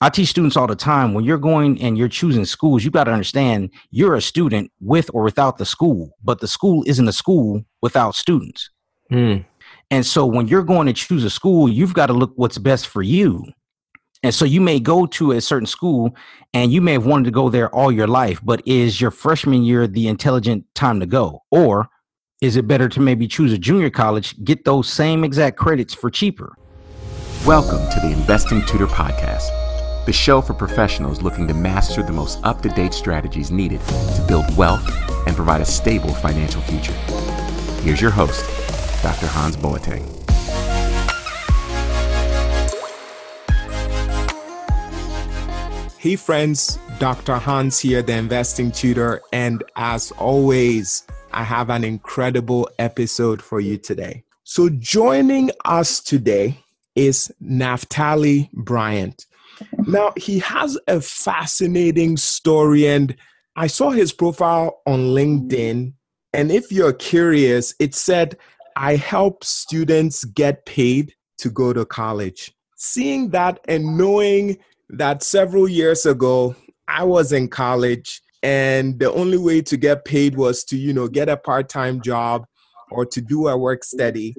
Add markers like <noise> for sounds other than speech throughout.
I teach students all the time when you're going and you're choosing schools, you got to understand you're a student with or without the school, but the school isn't a school without students. Mm. And so when you're going to choose a school, you've got to look what's best for you. And so you may go to a certain school and you may have wanted to go there all your life, but is your freshman year the intelligent time to go? Or is it better to maybe choose a junior college, get those same exact credits for cheaper? Welcome to the Investing Tutor Podcast the show for professionals looking to master the most up to date strategies needed to build wealth and provide a stable financial future. Here's your host, Dr. Hans Boateng. Hey, friends, Dr. Hans here, the investing tutor. And as always, I have an incredible episode for you today. So, joining us today is Naphtali Bryant. Now, he has a fascinating story, and I saw his profile on LinkedIn. And if you're curious, it said, I help students get paid to go to college. Seeing that and knowing that several years ago, I was in college and the only way to get paid was to, you know, get a part time job or to do a work study.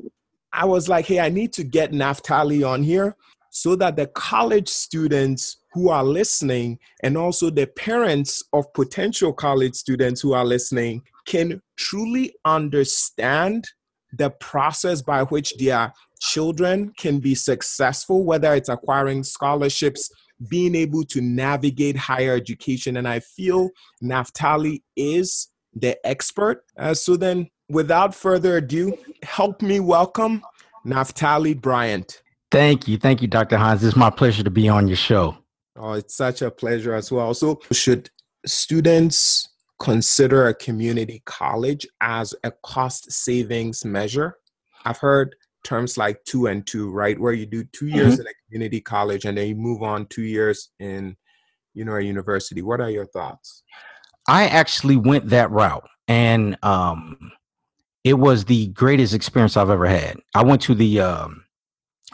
I was like, hey, I need to get Naphtali on here so that the college students who are listening and also the parents of potential college students who are listening can truly understand the process by which their children can be successful, whether it's acquiring scholarships, being able to navigate higher education. And I feel Naphtali is the expert. Uh, so then, without further ado, help me welcome Naphtali Bryant. Thank you. Thank you, Dr. Hans. It's my pleasure to be on your show. Oh, it's such a pleasure as well. So, should students consider a community college as a cost savings measure? I've heard terms like two and two, right? Where you do 2 years mm-hmm. in a community college and then you move on two years in, you know, a university. What are your thoughts? I actually went that route and um it was the greatest experience I've ever had. I went to the um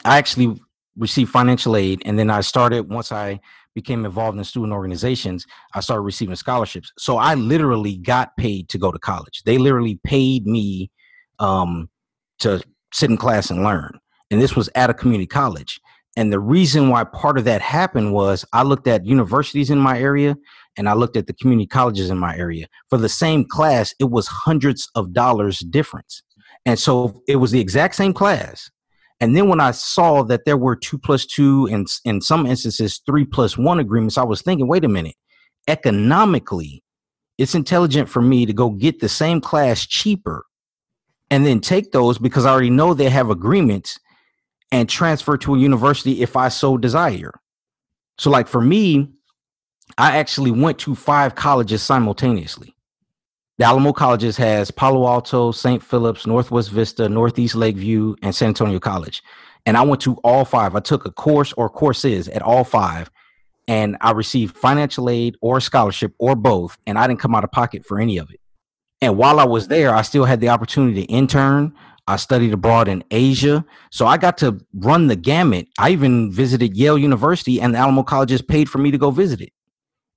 I actually received financial aid, and then I started once I became involved in student organizations. I started receiving scholarships, so I literally got paid to go to college. They literally paid me um, to sit in class and learn, and this was at a community college. And the reason why part of that happened was I looked at universities in my area and I looked at the community colleges in my area. For the same class, it was hundreds of dollars difference. And so it was the exact same class, and then when I saw that there were two plus two and in some instances three plus one agreements, I was thinking, wait a minute, economically, it's intelligent for me to go get the same class cheaper and then take those because I already know they have agreements and transfer to a university if I so desire. So, like for me, I actually went to five colleges simultaneously the Alamo Colleges has Palo Alto, St. Philip's, Northwest Vista, Northeast Lakeview, and San Antonio College. And I went to all five. I took a course or courses at all five, and I received financial aid or scholarship or both, and I didn't come out of pocket for any of it. And while I was there, I still had the opportunity to intern. I studied abroad in Asia. So I got to run the gamut. I even visited Yale University, and the Alamo Colleges paid for me to go visit it.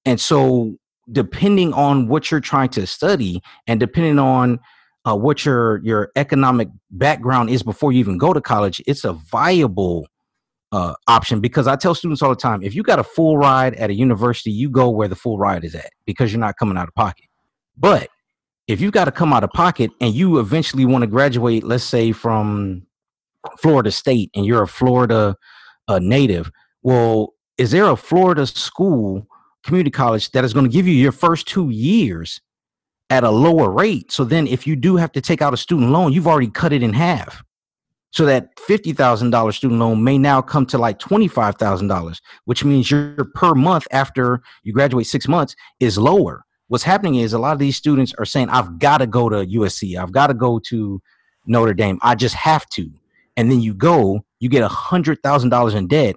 And so depending on what you're trying to study and depending on uh, what your your economic background is before you even go to college, it's a viable uh, option because I tell students all the time if you got a full ride at a university, you go where the full ride is at because you're not coming out of pocket. But if you've got to come out of pocket and you eventually want to graduate, let's say from Florida State and you're a Florida uh, native, well, is there a Florida school community college that is going to give you your first two years at a lower rate. So then, if you do have to take out a student loan, you've already cut it in half. So that $50,000 student loan may now come to like $25,000, which means your per month after you graduate six months is lower. What's happening is a lot of these students are saying, I've got to go to USC, I've got to go to Notre Dame, I just have to. And then you go, you get a $100,000 in debt,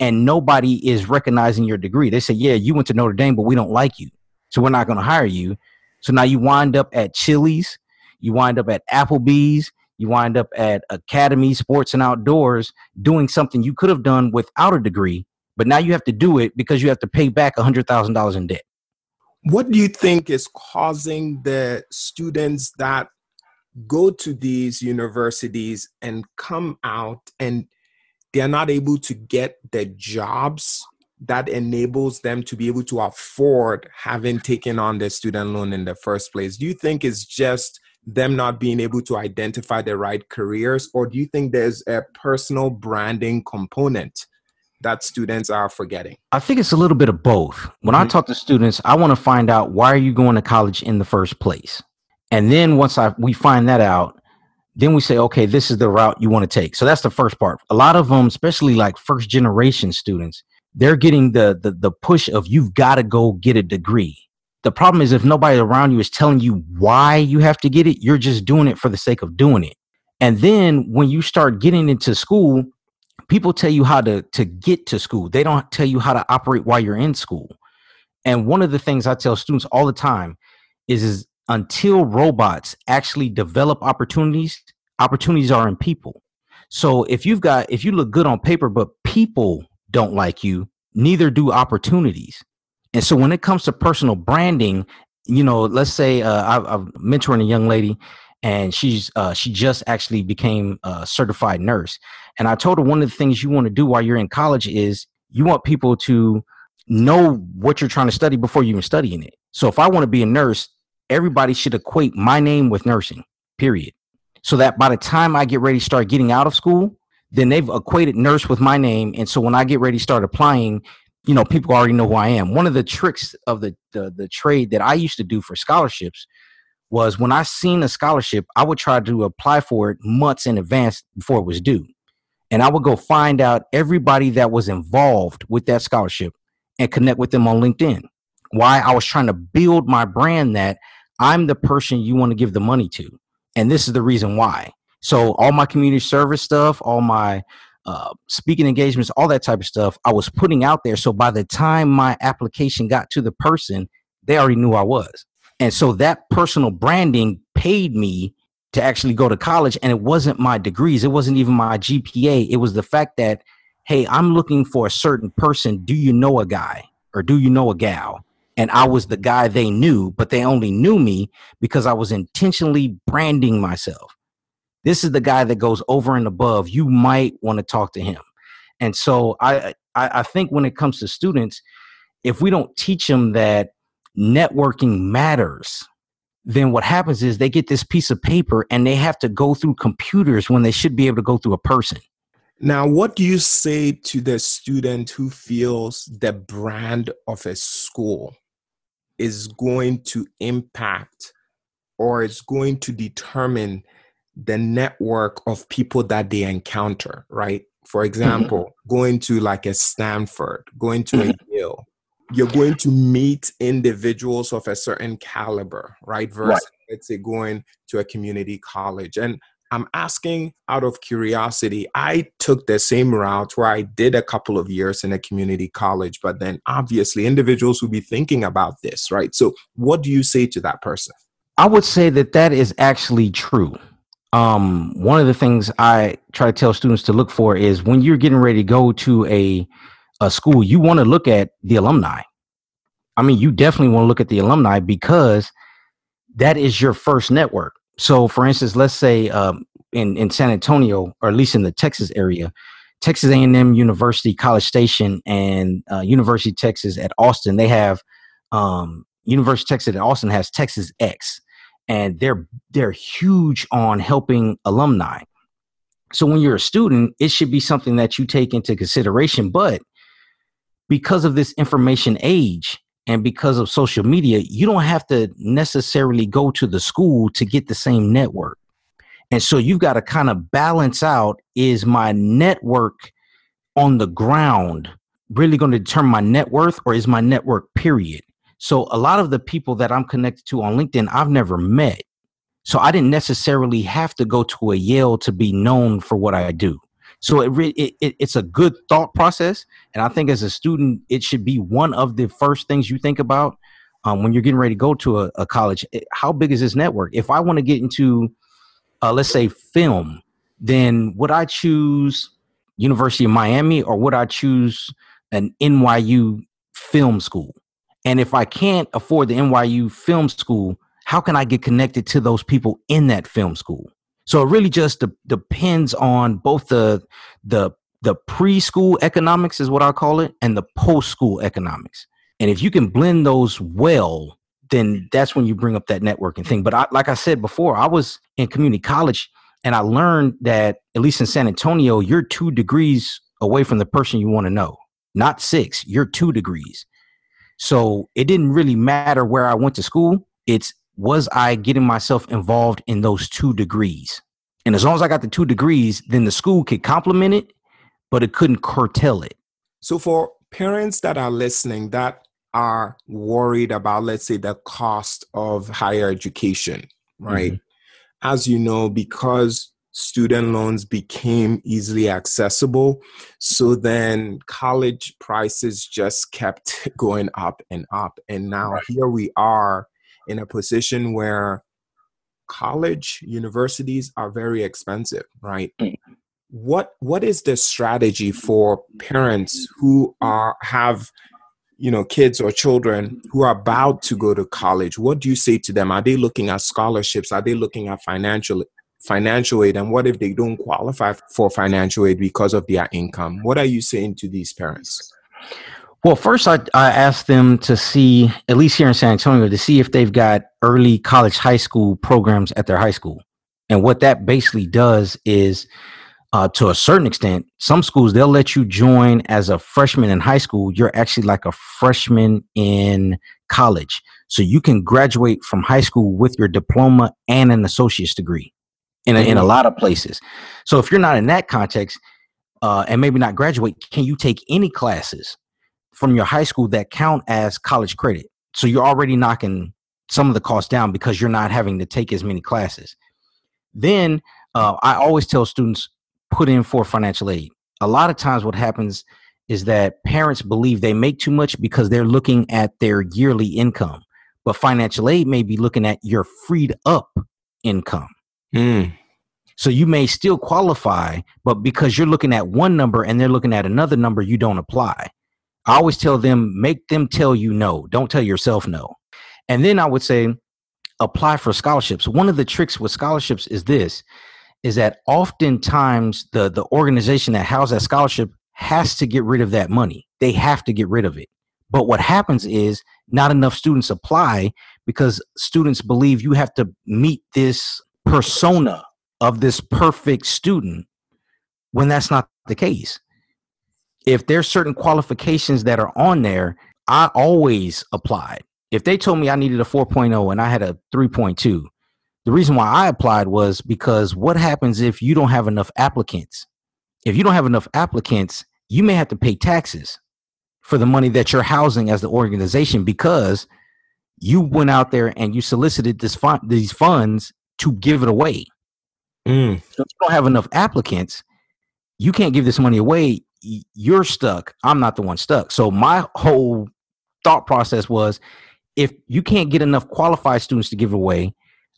and nobody is recognizing your degree. They say, yeah, you went to Notre Dame, but we don't like you. So we're not going to hire you. So now you wind up at Chili's, you wind up at Applebee's, you wind up at Academy Sports and Outdoors doing something you could have done without a degree, but now you have to do it because you have to pay back $100,000 in debt. What do you think is causing the students that go to these universities and come out and they're not able to get the jobs that enables them to be able to afford having taken on the student loan in the first place. Do you think it's just them not being able to identify the right careers or do you think there's a personal branding component that students are forgetting? I think it's a little bit of both. When mm-hmm. i talk to students i want to find out why are you going to college in the first place? And then once I we find that out, then we say, okay, this is the route you want to take. So that's the first part. A lot of them, especially like first generation students, they're getting the the, the push of you've got to go get a degree. The problem is if nobody around you is telling you why you have to get it, you're just doing it for the sake of doing it. And then when you start getting into school, people tell you how to to get to school. They don't tell you how to operate while you're in school. And one of the things I tell students all the time is is until robots actually develop opportunities, opportunities are in people. So if you've got, if you look good on paper, but people don't like you, neither do opportunities. And so when it comes to personal branding, you know, let's say uh, I, I'm mentoring a young lady and she's uh, she just actually became a certified nurse. And I told her one of the things you want to do while you're in college is you want people to know what you're trying to study before you even studying it. So if I want to be a nurse, everybody should equate my name with nursing, period. So that by the time I get ready to start getting out of school, then they've equated nurse with my name. And so when I get ready to start applying, you know, people already know who I am. One of the tricks of the, the, the trade that I used to do for scholarships was when I seen a scholarship, I would try to apply for it months in advance before it was due. And I would go find out everybody that was involved with that scholarship and connect with them on LinkedIn. Why I was trying to build my brand that I'm the person you want to give the money to. And this is the reason why. So all my community service stuff, all my uh, speaking engagements, all that type of stuff, I was putting out there. So by the time my application got to the person, they already knew I was. And so that personal branding paid me to actually go to college. And it wasn't my degrees, it wasn't even my GPA. It was the fact that, hey, I'm looking for a certain person. Do you know a guy or do you know a gal? And I was the guy they knew, but they only knew me because I was intentionally branding myself. This is the guy that goes over and above. You might want to talk to him. And so I, I, I think when it comes to students, if we don't teach them that networking matters, then what happens is they get this piece of paper and they have to go through computers when they should be able to go through a person. Now, what do you say to the student who feels the brand of a school is going to impact or is going to determine the network of people that they encounter, right? For mm-hmm. example, mm-hmm. going to like a Stanford, going to mm-hmm. a Yale, you're going to meet individuals of a certain caliber, right? Versus, right. let's say, going to a community college. And I'm asking out of curiosity. I took the same route where I did a couple of years in a community college, but then obviously individuals will be thinking about this, right? So, what do you say to that person? I would say that that is actually true. Um, one of the things I try to tell students to look for is when you're getting ready to go to a a school, you want to look at the alumni. I mean, you definitely want to look at the alumni because that is your first network so for instance let's say um, in, in san antonio or at least in the texas area texas a&m university college station and uh, university texas at austin they have um, university texas at austin has Texas Exes and they're they're huge on helping alumni. So when you're a student it should be something that you take into consideration but because of this information age and because of social media, you don't have to necessarily go to the school to get the same network. And so you've got to kind of balance out is my network on the ground really going to determine my net worth or is my network period? So a lot of the people that I'm connected to on LinkedIn, I've never met. So I didn't necessarily have to go to a Yale to be known for what I do. So it, re- it, it, it's a good thought process, and I think as a student, it should be one of the first things you think about um, when you're getting ready to go to a, a college. It, how big is this network? If I want to get into, uh, let's say, film, then would I choose University of Miami or would I choose an NYU film school. And if I can't afford the NYU film school, how can I get connected to those people in that film school? So it really just de- depends on both the the the preschool economics is what I call it, and the post school economics. And if you can blend those well, then that's when you bring up that networking thing. But I, like I said before, I was in community college and I learned that, at least in San Antonio, you're two degrees away from the person you want to know, not six, you're two degrees. So it didn't really matter where I went to school. It's was I getting myself involved in those two degrees? And as long as I got the two degrees, then the school could complement it, but it couldn't curtail it. So for parents that are listening that are worried about, let's say, the cost of higher education, right? Mm-hmm. As you know, because student loans became easily accessible, so then college prices just kept <laughs> going up and up. And now right. here we are in a position where college universities are very expensive, right? Mm. What what is the strategy for parents who are have you know kids or children who are about to go to college? What do you say to them? Are they looking at scholarships? Are they looking at financial financial aid? And what if they don't qualify for financial aid because of their income? What are you saying to these parents well first i, I asked them to see at least here in san antonio to see if they've got early college high school programs at their high school and what that basically does is uh, to a certain extent. Some schools they'll let you join as a freshman in high school. You're actually like a freshman in college, so you can graduate from high school with your diploma and an associate's degree in a, in a mm-hmm. lot of places. So if you're not in that context uh, and maybe not graduate, can you take any classes from your high school that count as college credit? So you're already knocking some of the costs down because you're not having to take as many classes. Then uh, I always tell students put in for financial aid. A lot of times, what happens is that parents believe they make too much because they're looking at their yearly income, but financial aid may be looking at your freed up income. Mm. So you may still qualify, but because you're looking at one number and they're looking at another number, you don't apply. I always tell them, make them tell you no. Don't tell yourself no. And then I would say, apply for scholarships. One of the tricks with scholarships is this is that oftentimes the the organization that houses that scholarship has to get rid of that money. They have to get rid of it. But what happens is not enough students apply because students believe you have to meet this persona of this perfect student when that's not the case. If there's certain qualifications that are on there, I always applied. If they told me I needed a 4.0 and I had a 3.2, the reason why I applied was because what happens if you don't have enough applicants? If you don't have enough applicants, you may have to pay taxes for the money that you're housing as the organization because you went out there and you solicited this fund, these funds to give it away. Mm. So if you don't have enough applicants, you can't give this money away. You're stuck. I'm not the one stuck. So my whole thought process was if you can't get enough qualified students to give away,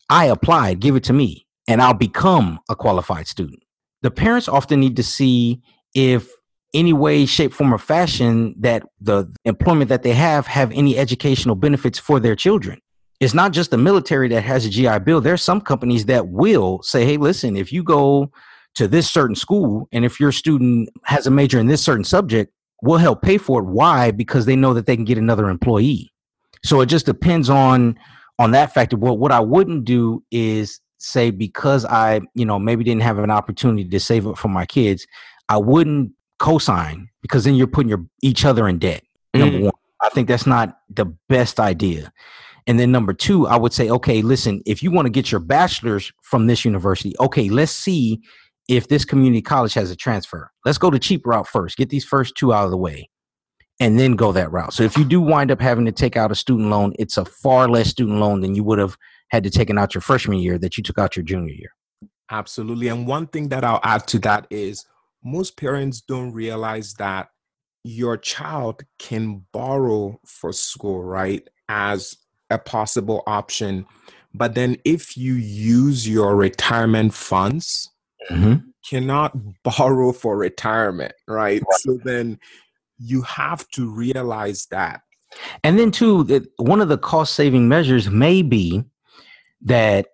I applied, give it to me, and I'll become a qualified student. The parents often need to see if any way, shape, form, or fashion that the employment that they have have any educational benefits for their children. It's not just the military that has a GI Bill. There's some companies that will say, hey, listen, if you go to this certain school and if your student has a major in this certain subject, we'll help pay for it. Why? Because they know that they can get another employee. So it just depends on on that factor, what what I wouldn't do is say because I, you know, maybe didn't have an opportunity to save up for my kids, I wouldn't co-sign because then you're putting your each other in debt. Mm. Number one, I think that's not the best idea. And then number two, I would say, okay, listen, if you want to get your bachelor's from this university, okay, let's see if this community college has a transfer. Let's go the cheap route first. Get these first two out of the way and then go that route. So if you do wind up having to take out a student loan, it's a far less student loan than you would have had to taken out your freshman year that you took out your junior year. Absolutely. And one thing that I'll add to that is most parents don't realize that your child can borrow for school, right? As a possible option. But then if you use your retirement funds, mm-hmm. cannot <laughs> borrow for retirement, right? right? So then you have to realize that. And then too, that one of the cost saving measures may be that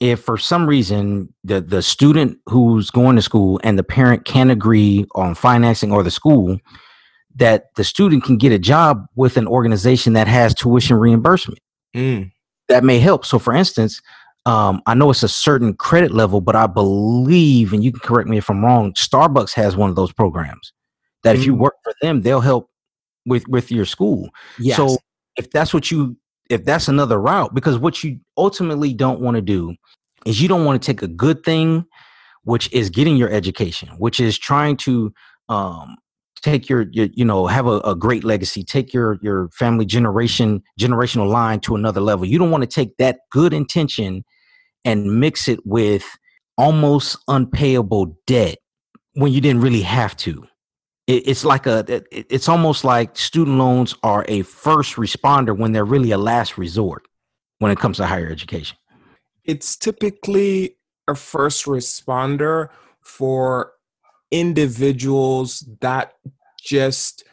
if for some reason the the student who's going to school and the parent can't agree on financing or the school that the student can get a job with an organization that has tuition reimbursement Mm. that may help so for instance um, i know it's a certain credit level but i believe and you can correct me if i'm wrong starbucks has one of those programs that if you Mm. work for them they'll help with with your school Yes. so if that's what you if that's another route, because what you ultimately don't want to do is you don't want to take a good thing, which is getting your education, which is trying to um take your, your you know have a, a great legacy take your your family generation generational line to another level you don't want to take that good intention and mix it with almost unpayable debt when you didn't really have to. It, it's like a it, it's almost like student loans are a first responder when they're really a last resort when it comes to higher education. It's typically a first responder for individuals that just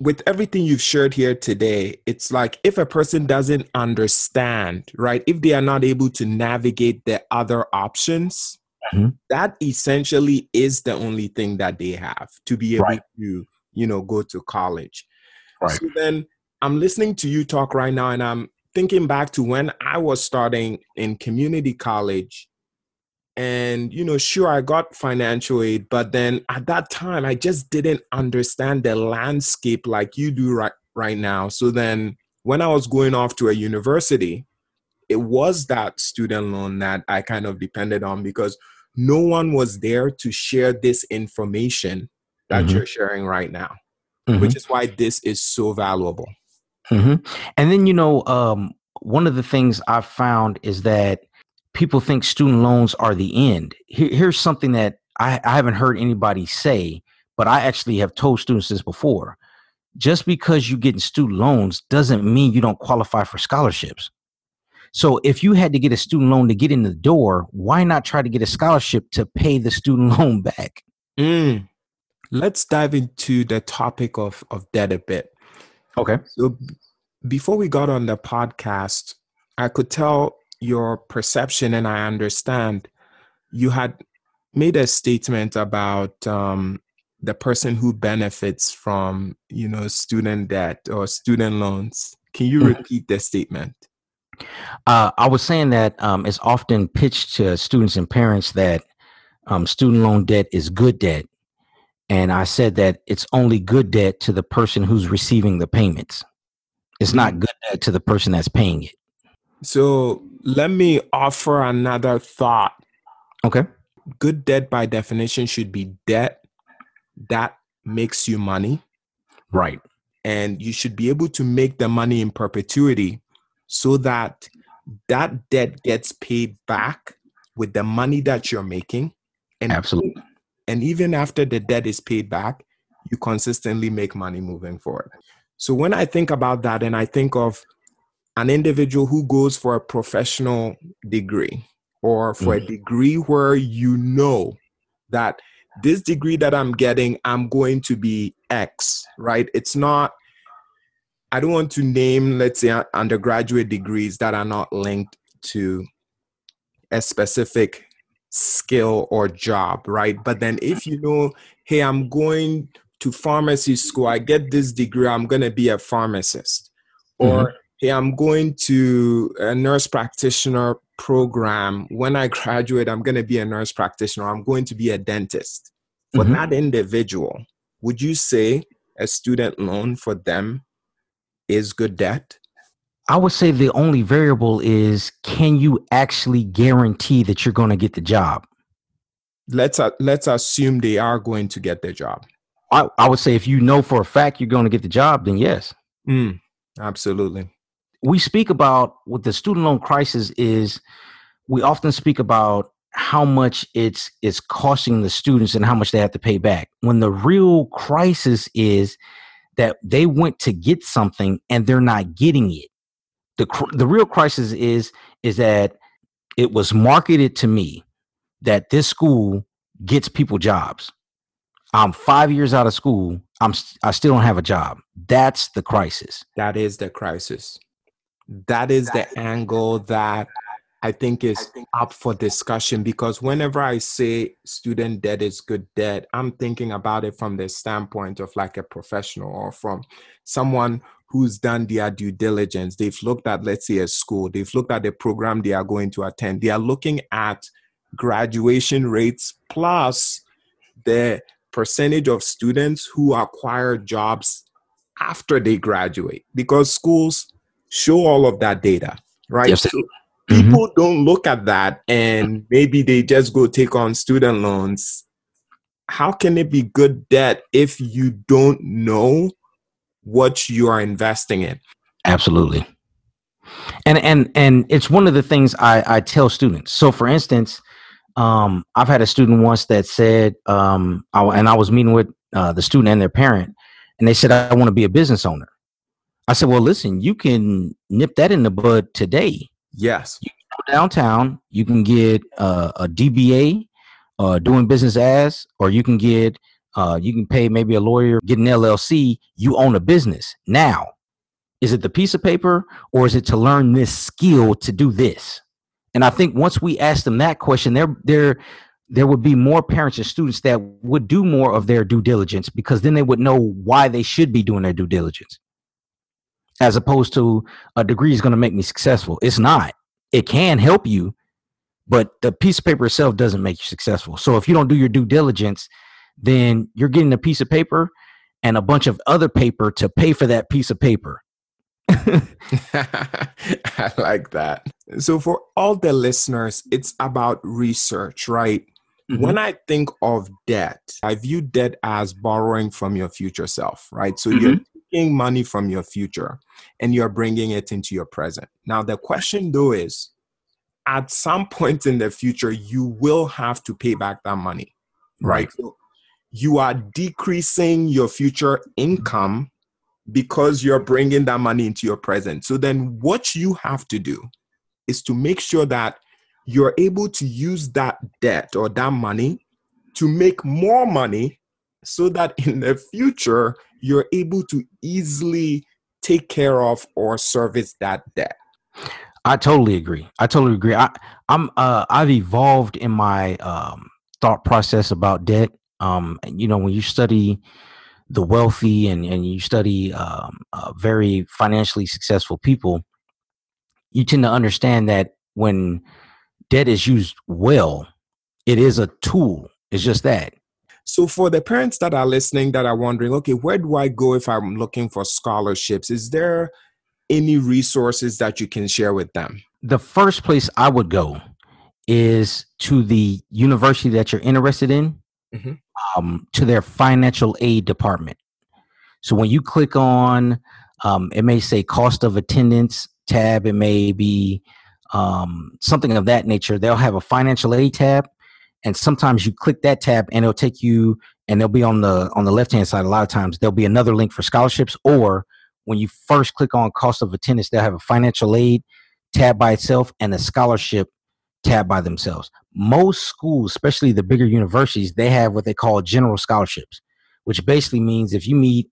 with everything you've shared here today it's like if a person doesn't understand right if they are not able to navigate the other options Mhm. that essentially is the only thing that they have to be able Right. to you know go to college Right. so then i'm listening to you talk right now and i'm thinking back to when i was starting in community college and you know sure i got financial aid but then at that time i just didn't understand the landscape like you do right right now so then when i was going off to a university it was that student loan that i kind of depended on because no one was there to share this information that Mhm. you're sharing right now Mhm. which is why this is so valuable hmm And then you know, um, one of the things I've found is that people think student loans are the end. Here, here's something that I, I haven't heard anybody say, but I actually have told students this before. Just because you get in student loans doesn't mean you don't qualify for scholarships. So if you had to get a student loan to get in the door, why not try to get a scholarship to pay the student <laughs> loan back? Mm. let's dive into the topic of, of debt a bit Okay. So before we got on the podcast, I could tell your perception, and I understand you had made a statement about um, the person who benefits from, you know, student debt or student loans. Can you Mhm. repeat the statement? Uh, I was saying that um, it's often pitched to students and parents that um, student loan debt is good debt. And I said that it's only good debt to the person who's receiving the payments. It's not good debt to the person that's paying it. So let me offer another thought. Okay. Good debt, by definition, should be debt that makes you money. Right. and you should be able to make the money in perpetuity so that that debt gets paid back with the money that you're making and Absolutely. and even after the debt is paid back you consistently make money moving forward so when i think about that and i think of an individual who goes for a professional degree or for a mm. degree where you know that this degree that I'm getting, I'm going to be X, right? It's not, I don't want to name, let's say, undergraduate degrees that are not linked to a specific skill or job, right? But then if you know, hey, I'm going to pharmacy school, I get this degree, I'm going to be a pharmacist. Mm-hmm. Or, hey, I'm going to a nurse practitioner program. When I graduate, I'm going to be a nurse practitioner, I'm going to be a dentist. For Mhm. that individual, would you say a student loan for them is good debt? I would say the only variable is can you actually guarantee that you're going to get the job? Let's uh, let's assume they are going to get their job. I, I would say if you know for a fact you're going to get the job, then yes. Mm, absolutely. We speak about what the student loan crisis is we often speak about how much it's it's costing the students and how much they have to pay back when the real crisis is that they went to get something and they're not getting it the the real crisis is is that it was marketed to me that this school gets people jobs I'm five years out of school. I'm I still don't have a job. That's the crisis. That is the crisis. That is the angle that I think is up for discussion because whenever I say student debt is good debt, I'm thinking about it from the standpoint of like a professional or from someone who's done their due diligence. They've looked at, let's say, a school, they've looked at the program they are going to attend. They are looking at graduation rates plus the percentage of students who acquire jobs after they graduate because schools show all of that data, right? Yes, so people mm-hmm. don't look at that and maybe they just go take on student loans. How can it be good debt if you don't know what you are investing in? Absolutely. And and and it's one of the things I, I tell students. So for instance, um, I've had a student once that said, um, I, and I was meeting with uh, the student and their parent, and they said, I want to be a business owner. I said, well, listen, you can nip that in the bud today. Yes. You go downtown, you can get uh, a DBA, uh, doing business as, or you can get, uh, you can pay maybe a lawyer, get an LLC. You own a business. Now, is it the piece of paper or is it to learn this skill to do this? And I think once we ask them that question, there there there would be more parents and students that would do more of their due diligence because then they would know why they should be doing their due diligence. As opposed to a degree is going to make me successful. It's not. It can help you, but the piece of paper itself doesn't make you successful. So if you don't do your due diligence, then you're getting a piece of paper and a bunch of other paper to pay for that piece of paper. <laughs> I like that. So, for all the listeners, it's about research, right? Mm-hmm. When I think of debt, I view debt as borrowing from your future self, right? So, mm-hmm. you're taking money from your future and you're bringing it into your present. Now, the question though is at some point in the future, you will have to pay back that money, right? So you are decreasing your future income because you're bringing that money into your present. So then what you have to do is to make sure that you're able to use that debt or that money to make more money so that in the future you're able to easily take care of or service that debt. I totally agree. I totally agree. I, I'm uh, I've evolved in my um, thought process about debt. Um, you know, when you study the wealthy and, and you study um, uh, very financially successful people, you tend to understand that when debt is used well, it is a tool. It's just that. So, for the parents that are listening that are wondering, okay, where do I go if I'm looking for scholarships? Is there any resources that you can share with them? The first place I would go is to the university that you're interested in mm-hmm. um, to their financial aid department. So when you click on, um, it may say cost of attendance tab. It may be um, something of that nature. They'll have a financial aid tab, and sometimes you click that tab, and it'll take you, and they'll be on the on the left hand side. A lot of times there'll be another link for scholarships, or when you first click on cost of attendance, they'll have a financial aid tab by itself and a scholarship tab by themselves. Most schools, especially the bigger universities, they have what they call general scholarships, which basically means if you meet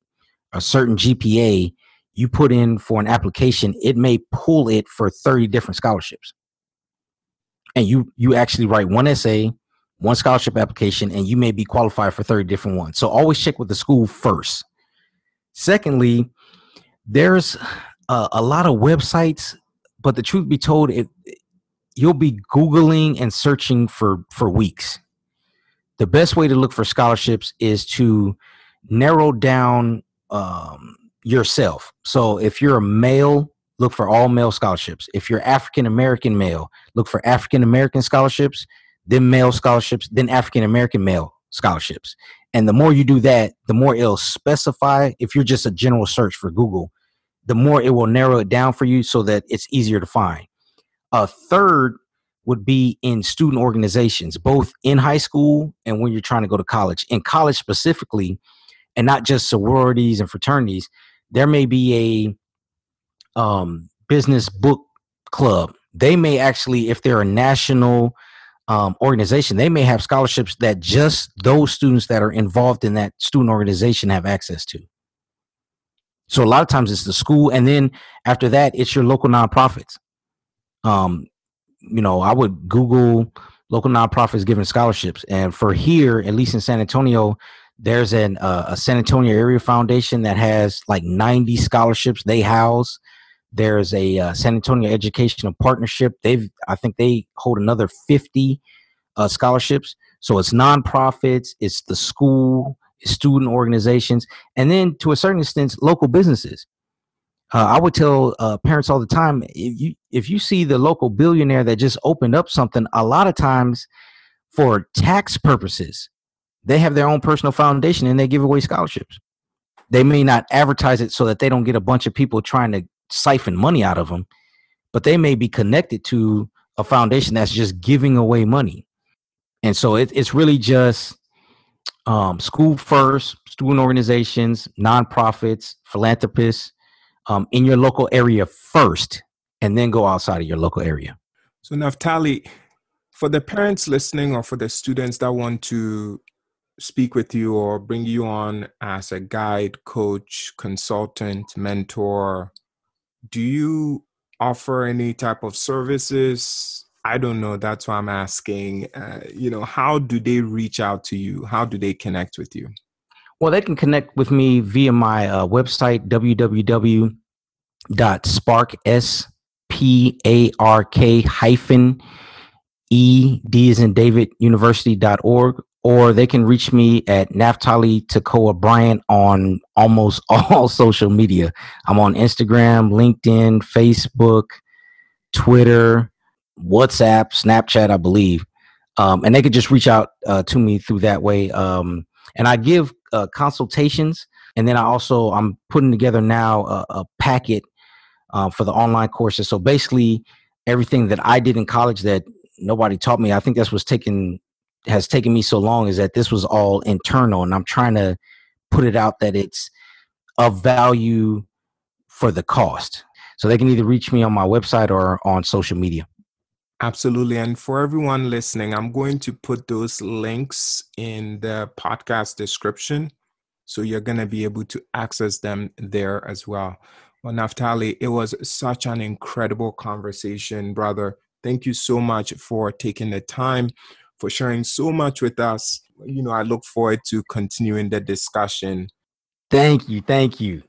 a certain GPA, you put in for an application, it may pull it for 30 different scholarships. And you you actually write one essay, one scholarship application, and you may be qualified for 30 different ones. So always check with the school first. Secondly, there's a, a lot of websites, but the truth be told, it you'll be googling and searching for for weeks the best way to look for scholarships is to narrow down um, yourself so if you're a male look for all male scholarships if you're african american male look for african american scholarships then male scholarships then african american male scholarships and the more you do that the more it'll specify if you're just a general search for google the more it will narrow it down for you so that it's easier to find a third would be in student organizations, both in high school and when you're trying to go to college. In college specifically, and not just sororities and fraternities, there may be a um, business book club. They may actually, if they're a national um, organization, they may have scholarships that just those students that are involved in that student organization have access to. So a lot of times it's the school, and then after that, it's your local nonprofits. Um, you know, I would Google local nonprofits giving scholarships, and for here, at least in San Antonio, there's an uh, a San Antonio Area Foundation that has like 90 scholarships they house. There's a uh, San Antonio Educational Partnership. They've I think they hold another 50 uh, scholarships. So it's nonprofits, it's the school, it's student organizations, and then to a certain extent, local businesses. Uh, I would tell uh, parents all the time if you if you see the local billionaire that just opened up something, a lot of times for tax purposes, they have their own personal foundation and they give away scholarships. They may not advertise it so that they don't get a bunch of people trying to siphon money out of them, but they may be connected to a foundation that's just giving away money. And so it, it's really just um, school first, student organizations, nonprofits, philanthropists um, in your local area first, and then go outside of your local area. So, Naphtali, for the parents listening or for the students that want to speak with you or bring you on as a guide, coach, consultant, mentor, do you offer any type of services? I don't know. That's why I'm asking. Uh, you know, how do they reach out to you? How do they connect with you? Well, they can connect with me via my uh, website, www.spark, S P A R K hyphen E D is in David University.org or they can reach me at Naphtali Tekeo Bryant on almost <laughs> all social media. I'm on Instagram, LinkedIn, Facebook, Twitter, WhatsApp, Snapchat, I believe. Um, and they could just reach out uh, to me through that way. Um, and I give uh, consultations, and then I also I'm putting together now a, a packet uh, for the online courses. So basically, everything that I did in college that nobody taught me, I think that's what's taken has taken me so long is that this was all internal and I'm trying to put it out that it's of value for the cost. So they can either reach me on my website or on social media. Absolutely. And for everyone listening, I'm going to put those links in the podcast description. So you're going to be able to access them there as well. Well, Naphtali, it was such an incredible conversation, brother. Thank you so much for taking the time for sharing so much with us. You know, I look forward to continuing the discussion. Thank you. Thank you.